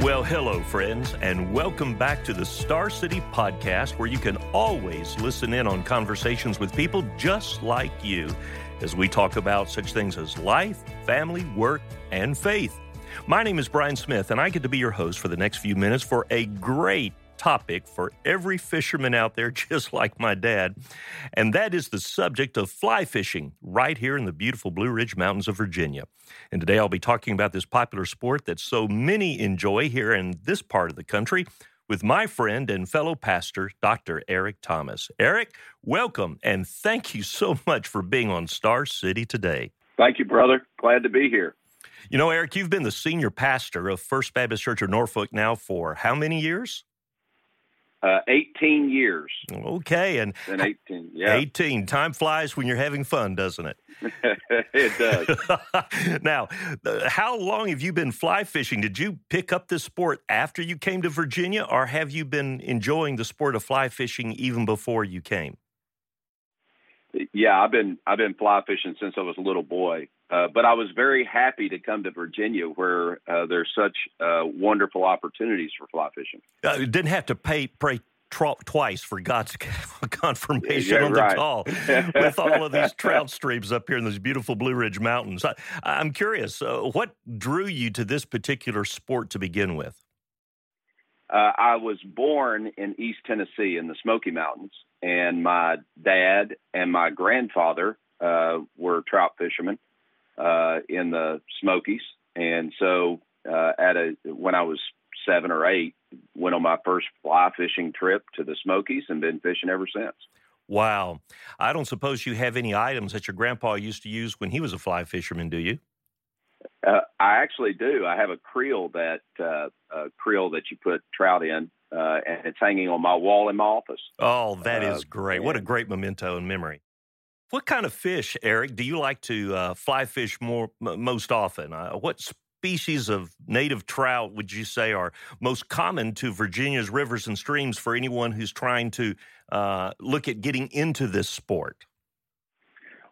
Well, hello, friends, and welcome back to the Star City Podcast, where you can always listen in on conversations with people just like you as we talk about such things as life, family, work, and faith. My name is Brian Smith, and I get to be your host for the next few minutes for a great topic for every fisherman out there, just like my dad, and that is the subject of fly fishing right here in the beautiful Blue Ridge Mountains of Virginia. And today I'll be talking about this popular sport that so many enjoy here in this part of the country with my friend and fellow pastor, Dr. Eric Thomas. Eric, welcome and thank you so much for being on Star City today. Thank you, brother. Glad to be here. You know, Eric, you've been the senior pastor of First Baptist Church of Norfolk now for how many years? Uh, 18 years. Okay, and and 18, yeah. 18. Time flies when you're having fun, doesn't it? it does. now, uh, how long have you been fly fishing? Did you pick up this sport after you came to Virginia, or have you been enjoying the sport of fly fishing even before you came? Yeah, I've been I've been fly fishing since I was a little boy. Uh, but I was very happy to come to Virginia, where uh, there's such uh, wonderful opportunities for fly fishing. Uh, didn't have to pay pray twice for God's confirmation yeah, on right. the call with all of these trout streams up here in these beautiful Blue Ridge Mountains. I, am curious, uh, what drew you to this particular sport to begin with? Uh, I was born in East Tennessee in the Smoky Mountains, and my dad and my grandfather were trout fishermen uh, in the Smokies, and so uh, at a when I was seven or eight, went on my first fly fishing trip to the Smokies, and been fishing ever since. Wow, I don't suppose you have any items that your grandpa used to use when he was a fly fisherman, do you? Uh, I actually do. I have a creel that uh, a creel that you put trout in, uh, and it's hanging on my wall in my office. Oh, that is great! What a great memento and memory. What kind of fish, Eric, do you like to uh, fly fish more m- most often? Uh, what species of native trout would you say are most common to Virginia's rivers and streams for anyone who's trying to uh, look at getting into this sport?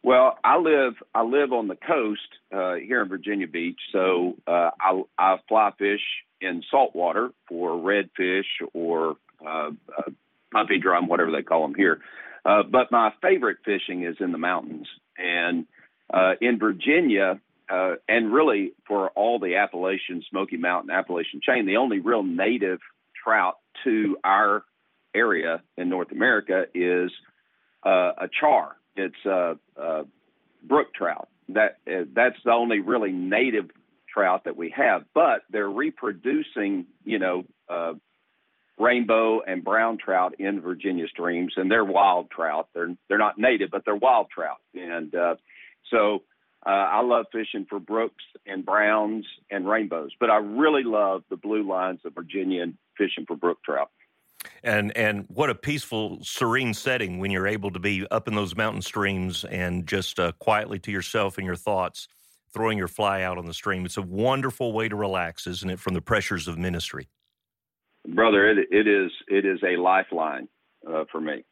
Well, I live I live on the coast uh, here in Virginia Beach, so uh, I, I fly fish in saltwater for redfish or uh, puppy drum, whatever they call them here. Uh, but my favorite fishing is in the mountains. And uh, in Virginia, uh, and really for all the Appalachian, Smoky Mountain, Appalachian chain, the only real native trout to our area in North America is uh, a char. It's a, a brook trout. That uh, that's the only really native trout that we have. But they're reproducing, you know, uh, rainbow and brown trout in Virginia streams, and they're wild trout. They're they're not native, but they're wild trout. And uh, so uh, I love fishing for brooks and browns and rainbows, but I really love the blue lines of Virginia and fishing for brook trout. And and what a peaceful, serene setting when you're able to be up in those mountain streams and just uh, quietly to yourself and your thoughts, throwing your fly out on the stream. It's a wonderful way to relax, isn't it, from the pressures of ministry? Brother, it, it is it is a lifeline uh, for me.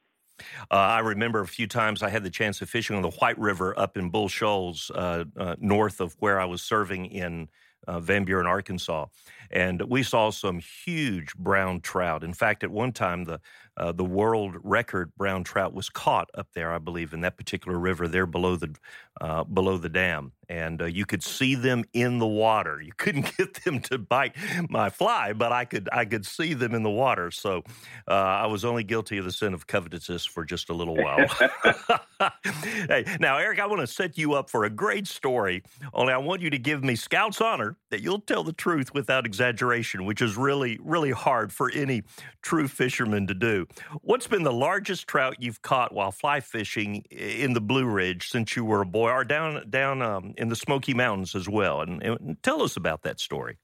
Uh, I remember a few times I had the chance of fishing on the White River up in Bull Shoals, uh, uh north of where I was serving in uh, Van Buren, Arkansas, and we saw some huge brown trout. In fact, at one time the uh, the world record brown trout was caught up there, I believe, in that particular river there below the uh, below the dam, and uh, you could see them in the water. You couldn't get them to bite my fly, but I could I could see them in the water. So uh, I was only guilty of the sin of covetousness for just a little while. hey, now Eric, I want to set you up for a great story. Only I want you to give me Scout's honor that you'll tell the truth without exaggeration, which is really really hard for any true fisherman to do. What's been the largest trout you've caught while fly fishing in the Blue Ridge since you were a boy, or down down um, in the Smoky Mountains as well? And, and, tell us about that story.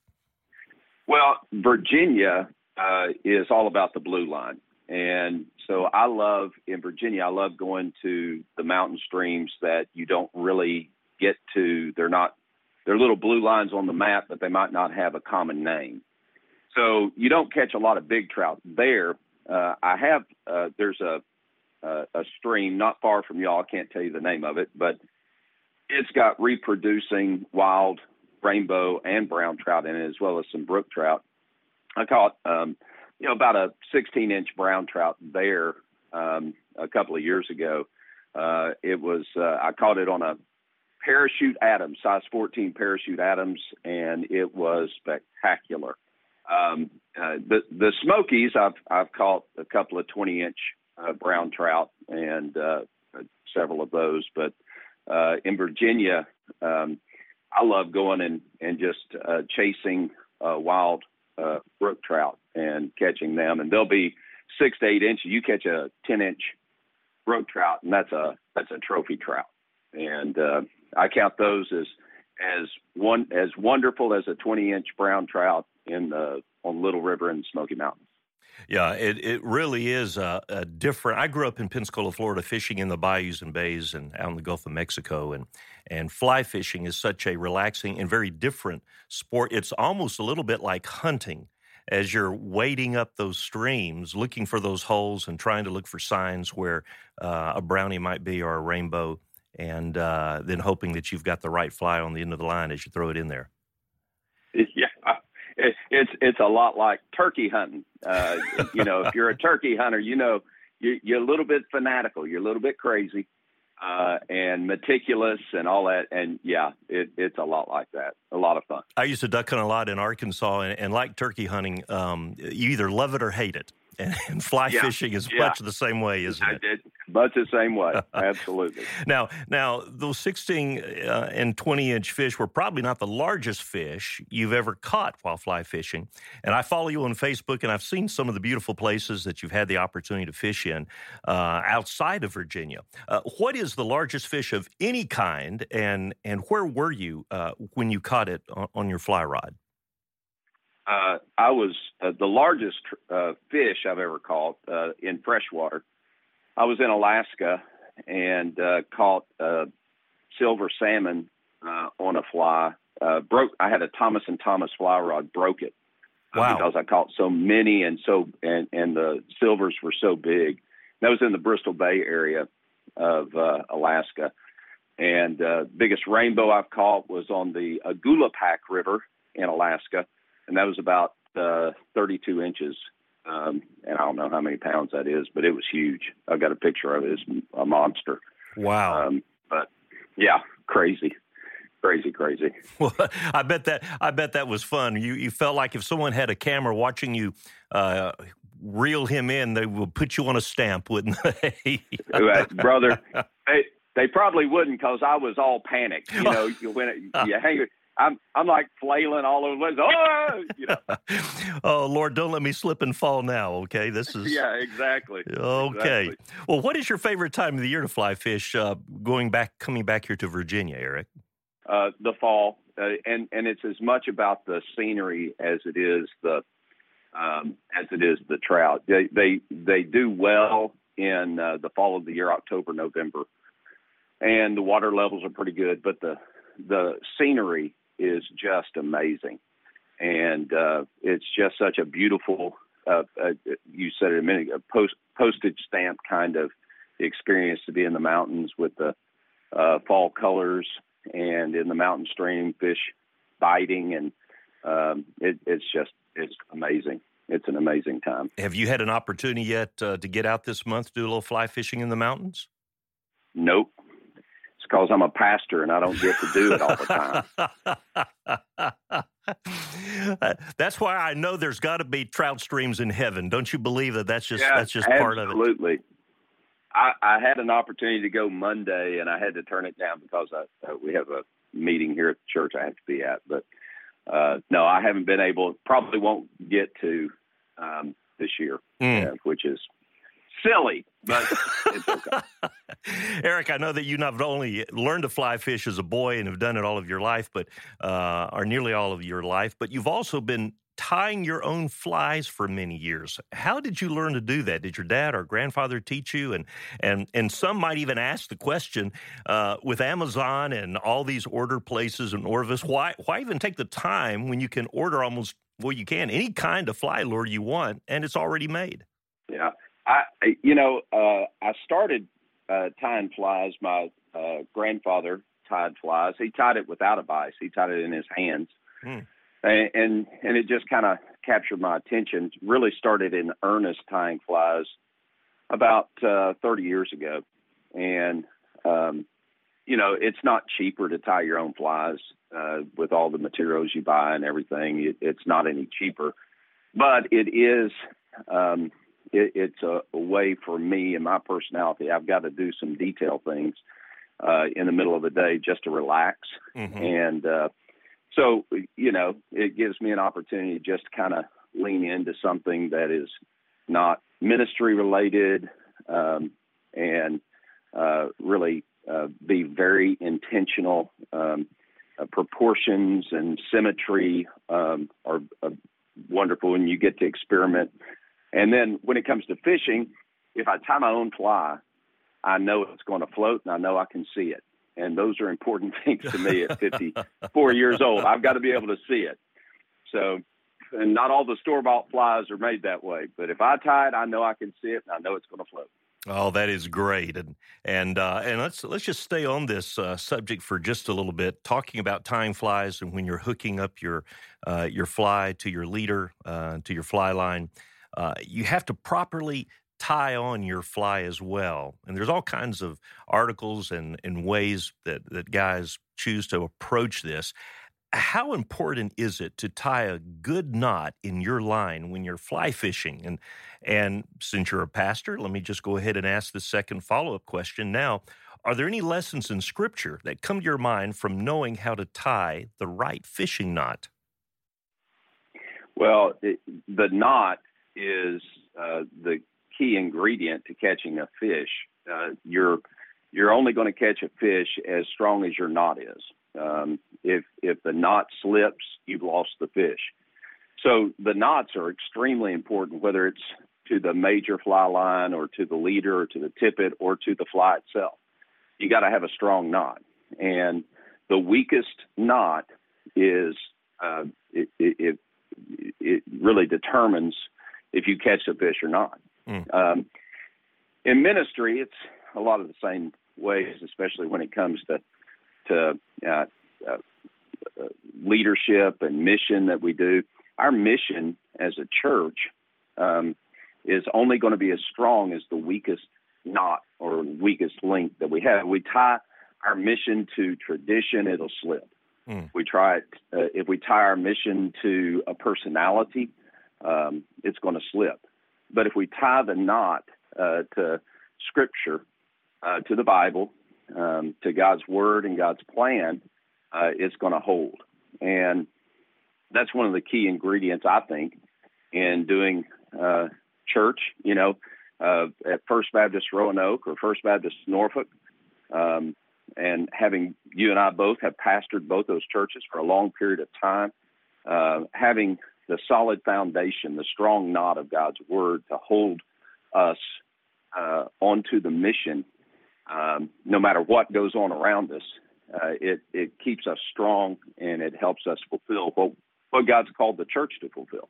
Well, Virginia uh, is all about the blue line, and so I love in Virginia. I love going to the mountain streams that you don't really get to. They're not they're little blue lines on the map, but they might not have a common name. So you don't catch a lot of big trout there, uh, I have uh, there's a, a stream not far from y'all. I can't tell you the name of it, but it's got reproducing wild rainbow and brown trout in it, as well as some brook trout. I caught um, you know about a 16 inch brown trout there um, a couple of years ago. Uh, it was uh, I caught it on a parachute Adams, size 14 parachute Adams, and it was spectacular. Um, uh, the the Smokies, I've I've caught a couple of 20 inch uh, brown trout and uh, several of those, but uh, in Virginia, um, I love going and and just uh, chasing uh, wild uh, brook trout and catching them, and they'll be six to eight inches. You catch a 10 inch brook trout, and that's a that's a trophy trout, and uh, I count those as as one as wonderful as a 20 inch brown trout in the on Little River in Smoky Mountains. Yeah, it, it really is a, a, different. I grew up in Pensacola, Florida, fishing in the bayous and bays and out in the Gulf of Mexico, and and fly fishing is such a relaxing and very different sport. It's almost a little bit like hunting, as you're wading up those streams, looking for those holes and trying to look for signs where uh, a brownie might be or a rainbow, and uh, then hoping that you've got the right fly on the end of the line as you throw it in there. Yeah, it's it's a lot like turkey hunting. Uh, you know, if you're a turkey hunter, you know you, you're a little bit fanatical, you're a little bit crazy, uh, and meticulous, and all that. And yeah, it, it's a lot like that. A lot of fun. I used to duck hunt a lot in Arkansas, and, and like turkey hunting, um, you either love it or hate it and, and fly yeah, fishing is yeah. much the same way, isn't it? it? Much the same way, absolutely. now, now those 16 uh, and 20 inch fish were probably not the largest fish you've ever caught while fly fishing. And I follow you on Facebook, and I've seen some of the beautiful places that you've had the opportunity to fish in uh, outside of Virginia. Uh, what is the largest fish of any kind, and and where were you uh, when you caught it on, on your fly rod? Uh, I was uh, the largest uh, fish I've ever caught uh, in freshwater. I was in Alaska and uh, caught uh, silver salmon uh, on a fly. Uh, broke. I had a Thomas and Thomas fly rod. Broke it. Wow. because I caught so many and so and and the silvers were so big. That was in the Bristol Bay area of uh, Alaska. And the biggest rainbow I've caught was on the Agulupak River in Alaska and that was about uh, 32 inches. Um, and I don't know how many pounds that is, but it was huge. I've got a picture of it. It's a monster. Wow. Um, but yeah, crazy, crazy, crazy. Well, I bet that I bet that was fun. You you felt like if someone had a camera watching you uh, reel him in, they would put you on a stamp, wouldn't they? Brother, they they probably wouldn't because I was all panicked. You know, you, when it, you hang I'm I'm like flailing all over the place. Oh, you know. oh Lord, don't let me slip and fall now. Okay, this is yeah, exactly. Okay. Exactly. Well, what is your favorite time of the year to fly fish? Uh, going back, coming back here to Virginia, Eric. Uh, the fall, uh, and and it's as much about the scenery as it is the um, as it is the trout. They they they do well in uh, the fall of the year, October, November, and the water levels are pretty good. But the the scenery is just amazing. And uh, it's just such a beautiful, uh, uh, you said it a minute, a post, postage stamp kind of experience to be in the mountains with the uh, fall colors and in the mountain stream, fish biting. And um, it, it's just, it's amazing. It's an amazing time. Have you had an opportunity yet uh, to get out this month do a little fly fishing in the mountains? Nope because I'm a pastor and I don't get to do it all the time. that's why I know there's got to be trout streams in heaven. Don't you believe that? That's just yeah, that's just absolutely. part of it. Absolutely. I, I, had an opportunity to go Monday and I had to turn it down because I, uh, we have a meeting here at the church I have to be at. But uh, no, I haven't been able. Probably won't get to um, this year, mm. uh, which is silly, but it's okay. Eric, I know that you not only learned to fly fish as a boy and have done it all of your life, but uh, or nearly all of your life, but you've also been tying your own flies for many years. How did you learn to do that? Did your dad or grandfather teach you? And and and some might even ask the question uh, with Amazon and all these order places and Orvis, why why even take the time when you can order almost well you can any kind of fly lure you want and it's already made? Yeah, you know, uh, I started uh, tying flies. My uh, grandfather tied flies. He tied it without a vise. He tied it in his hands, hmm. and, and, and it just kind of captured my attention really started in earnest tying flies about uh, 30 years ago. And, um, you know, it's not cheaper to tie your own flies uh, with all the materials you buy and everything. It, it's not any cheaper, but it is. Um, it, it's a, a, way for me and my personality. I've got to do some detail things uh, in the middle of the day just to relax, mm-hmm. and uh, so you know it gives me an opportunity just to just kind of lean into something that is not ministry related um, and uh, really uh, be very intentional. Um, uh, proportions and symmetry um, are wonderful, and you get to experiment. And then when it comes to fishing, if I tie my own fly, I know it's going to float, and I know I can see it. And those are important things to me at 54 years old. I've got to be able to see it. So and not all the store bought flies are made that way. But if I tie it, I know I can see it, and I know it's going to float. Oh, that is great, and and uh, and let's let's just stay on this uh, subject for just a little bit, talking about tying flies and when you're hooking up your uh, your fly to your leader uh, to your fly line, uh, you have to properly tie on your fly as well. And there's all kinds of articles and, and ways that, that guys choose to approach this how important is it to tie a good knot in your line when you're fly fishing? And and since you're a pastor, let me just go ahead and ask the second follow-up question now. Are there any lessons in scripture that come to your mind from knowing how to tie the right fishing knot? Well, it, the knot is uh, the key ingredient to catching a fish. Uh, you're you're only going to catch a fish as strong as your knot is. Um, if if the knot slips, you've lost the fish. So the knots are extremely important, whether it's to the major fly line or to the leader or to the tippet or to the fly itself. You got to have a strong knot, and the weakest knot is uh, it, it, it, really determines if you catch the fish or not. Mm. Um, in ministry, it's a lot of the same ways, especially when it comes to to uh, uh, leadership and mission that we do. Our mission as a church um, is only going to be as strong as the weakest knot or weakest link that we have. We tie our mission to tradition, it'll slip. Mm. We try it. Uh, if we tie our mission to a personality, um, it's going to slip. But if we tie the knot uh, to Scripture, uh, to the Bible, um, to God's word and God's plan, uh, it's going to hold. And that's one of the key ingredients, I think, in doing uh, church. You know, uh, at First Baptist Roanoke or First Baptist Norfolk, um, and having you and I both have pastored both those churches for a long period of time, uh, having the solid foundation, the strong knot of God's word to hold us uh, onto the mission um, no matter what goes on around us, uh, it it keeps us strong and it helps us fulfill what what God's called the church to fulfill.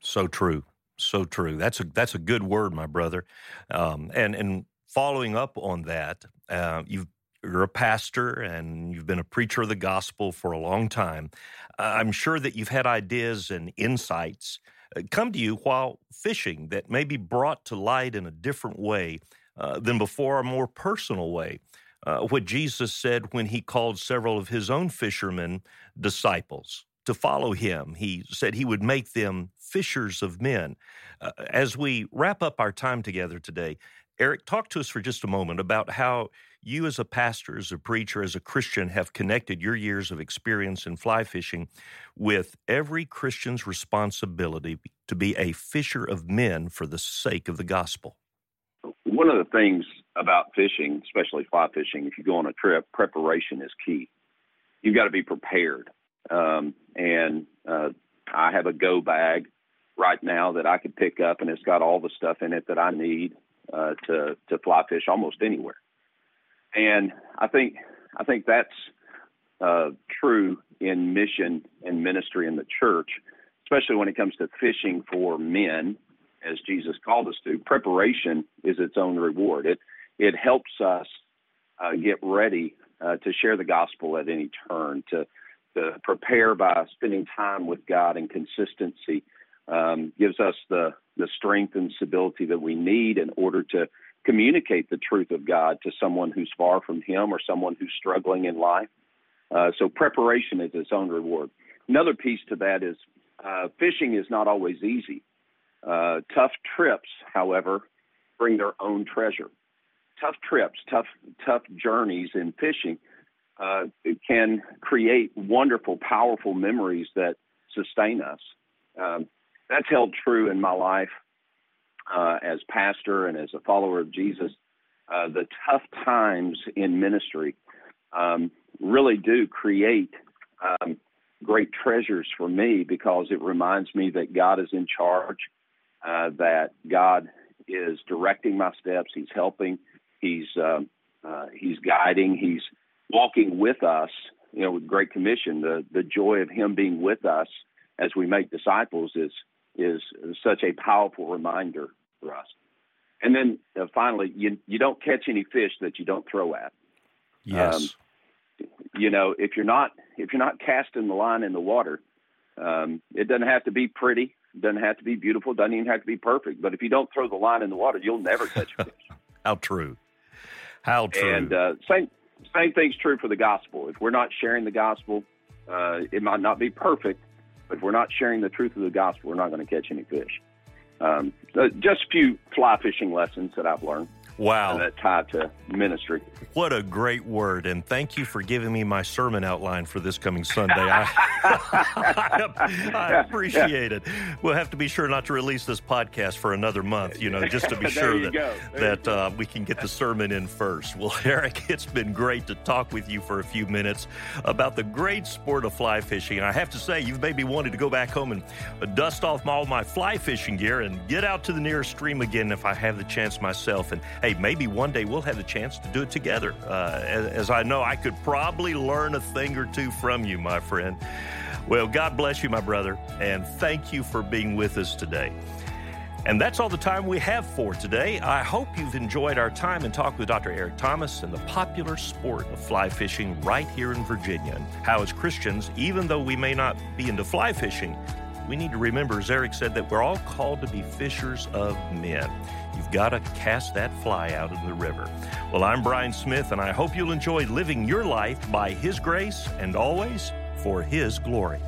So true, so true. That's a that's a good word, my brother. Um, and and following up on that, uh, you you're a pastor and you've been a preacher of the gospel for a long time. Uh, I'm sure that you've had ideas and insights uh, come to you while fishing that may be brought to light in a different way uh, than before, a more personal way. Uh, what Jesus said when he called several of his own fishermen disciples to follow him. He said he would make them fishers of men. Uh, as we wrap up our time together today, Eric, talk to us for just a moment about how you, as a pastor, as a preacher, as a Christian, have connected your years of experience in fly fishing with every Christian's responsibility to be a fisher of men for the sake of the gospel one of the things about fishing, especially fly fishing, if you go on a trip, preparation is key. You've got to be prepared. Um, and uh, I have a go bag right now that I could pick up, and it's got all the stuff in it that I need uh, to to fly fish almost anywhere. And I think I think that's uh, true in mission and ministry in the church, especially when it comes to fishing for men as Jesus called us to. Preparation is its own reward. It it helps us uh, get ready uh, to share the gospel at any turn, to to prepare by spending time with God and consistency um, gives us the the strength and stability that we need in order to communicate the truth of God to someone who's far from Him or someone who's struggling in life. Uh, so preparation is its own reward. Another piece to that is uh, fishing is not always easy. Uh, tough trips, however, bring their own treasure. Tough trips, tough tough journeys in fishing uh, can create wonderful, powerful memories that sustain us. Um, that's held true in my life uh, as pastor and as a follower of Jesus. Uh, the tough times in ministry um, really do create um, great treasures for me because it reminds me that God is in charge, uh, that God is directing my steps, He's helping, He's um, uh, He's guiding, He's walking with us. You know, with Great Commission, the the joy of Him being with us as we make disciples is is such a powerful reminder for us. And then uh, finally, you you don't catch any fish that you don't throw at. Yes. Um, you know, if you're not if you're not casting the line in the water, um, it doesn't have to be pretty, doesn't have to be beautiful, doesn't even have to be perfect. But if you don't throw the line in the water, you'll never catch a fish. How true. How true. And uh, same same thing's true for the gospel. If we're not sharing the gospel, uh, it might not be perfect, if we're not sharing the truth of the gospel, we're not going to catch any fish. Um, uh, just a few fly fishing lessons that I've learned. Wow. That tie to ministry. What a great word. And thank you for giving me my sermon outline for this coming Sunday. I, I, appreciate it. We'll have to be sure not to release this podcast for another month, you know, just to be sure that, that uh, we can get the sermon in first. Well, Eric, it's been great to talk with you for a few minutes about the great sport of fly fishing. And I have to say, you've made me wanted to go back home and dust off all my fly fishing gear and get out to the nearest stream again if I have the chance myself. And hey, maybe one day we'll have the chance to do it together. Uh, as, as I know, I could probably learn a thing or two from you, my friend. Well, God bless you, my brother, and thank you for being with us today. And that's all the time we have for today. I hope you've enjoyed our time and talk with Dr. Eric Thomas and the popular sport of fly fishing right here in Virginia. And how, as Christians, even though we may not be into fly fishing, we need to remember, as Eric said, that we're all called to be fishers of men. You've got to cast that fly out in the river. Well, I'm Brian Smith, and I hope you'll enjoy living your life by His grace and always for His glory.